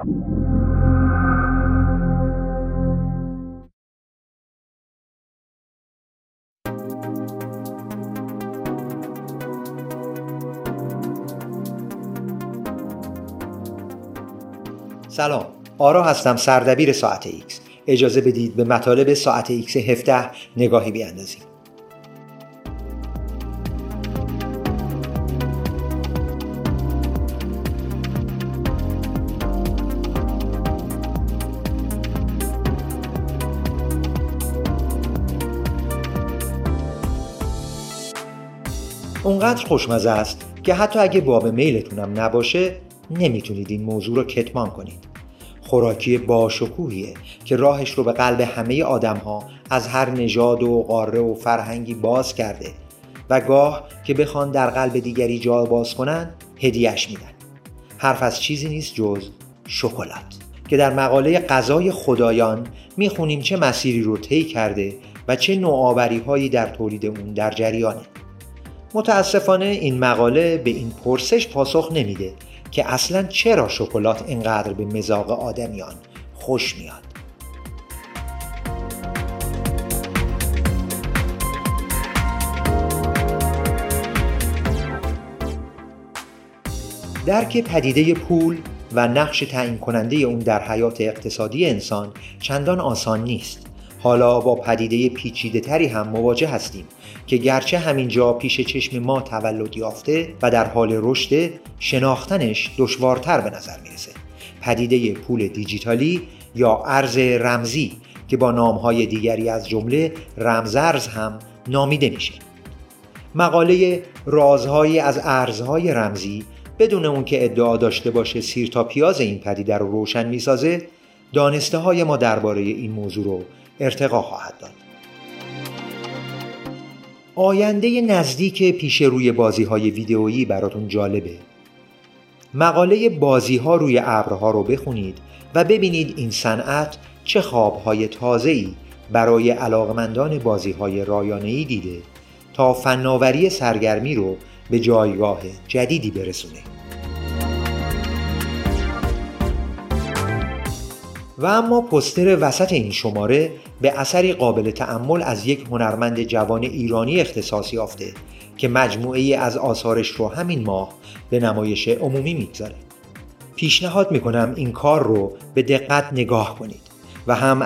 سلام آرا هستم سردبیر ساعت ایکس. اجازه بدید به مطالب ساعت ایکس 17 نگاهی بیاندازیم. اونقدر خوشمزه است که حتی اگه باب میلتونم نباشه نمی‌تونید این موضوع رو کتمان کنید. خوراکی باشکوهیه که راهش رو به قلب همه آدم ها از هر نژاد و قاره و فرهنگی باز کرده و گاه که بخوان در قلب دیگری جا باز کنن هدیهش میدن. حرف از چیزی نیست جز شکلات. که در مقاله غذای خدایان می‌خونیم چه مسیری رو طی کرده و چه نوآوری هایی در تولید اون در جریانه. متاسفانه این مقاله به این پرسش پاسخ نمیده که اصلا چرا شکلات اینقدر به مزاق آدمیان خوش میاد. درک پدیده پول و نقش تعیین کننده اون در حیات اقتصادی انسان چندان آسان نیست. حالا با پدیده پیچیده تری هم مواجه هستیم که گرچه همینجا پیش چشم ما تولد یافته و در حال رشد شناختنش دشوارتر به نظر می‌رسه. پدیده پول دیجیتالی یا ارز رمزی که با نامهای دیگری از جمله رمزرز هم نامیده میشه. مقاله رازهایی از ارزهای رمزی بدون اون که ادعا داشته باشه سیر تا پیاز این پدیده رو روشن می‌سازه دانسته های ما درباره این موضوع رو ارتقا خواهد داد. آینده نزدیک پیش روی بازی های ویدئویی براتون جالبه. مقاله بازی ها روی ابرها رو بخونید و ببینید این صنعت چه خوابهای تازه‌ای برای علاقمندان بازی های رایانه‌ای دیده تا فناوری سرگرمی رو به جایگاه جدیدی برسونه. و اما پستر وسط این شماره به اثری قابل تأمل از یک هنرمند جوان ایرانی اختصاص یافته که مجموعه از آثارش رو همین ماه به نمایش عمومی می‌گذاره. پیشنهاد می‌کنم این کار رو به دقت نگاه کنید و هم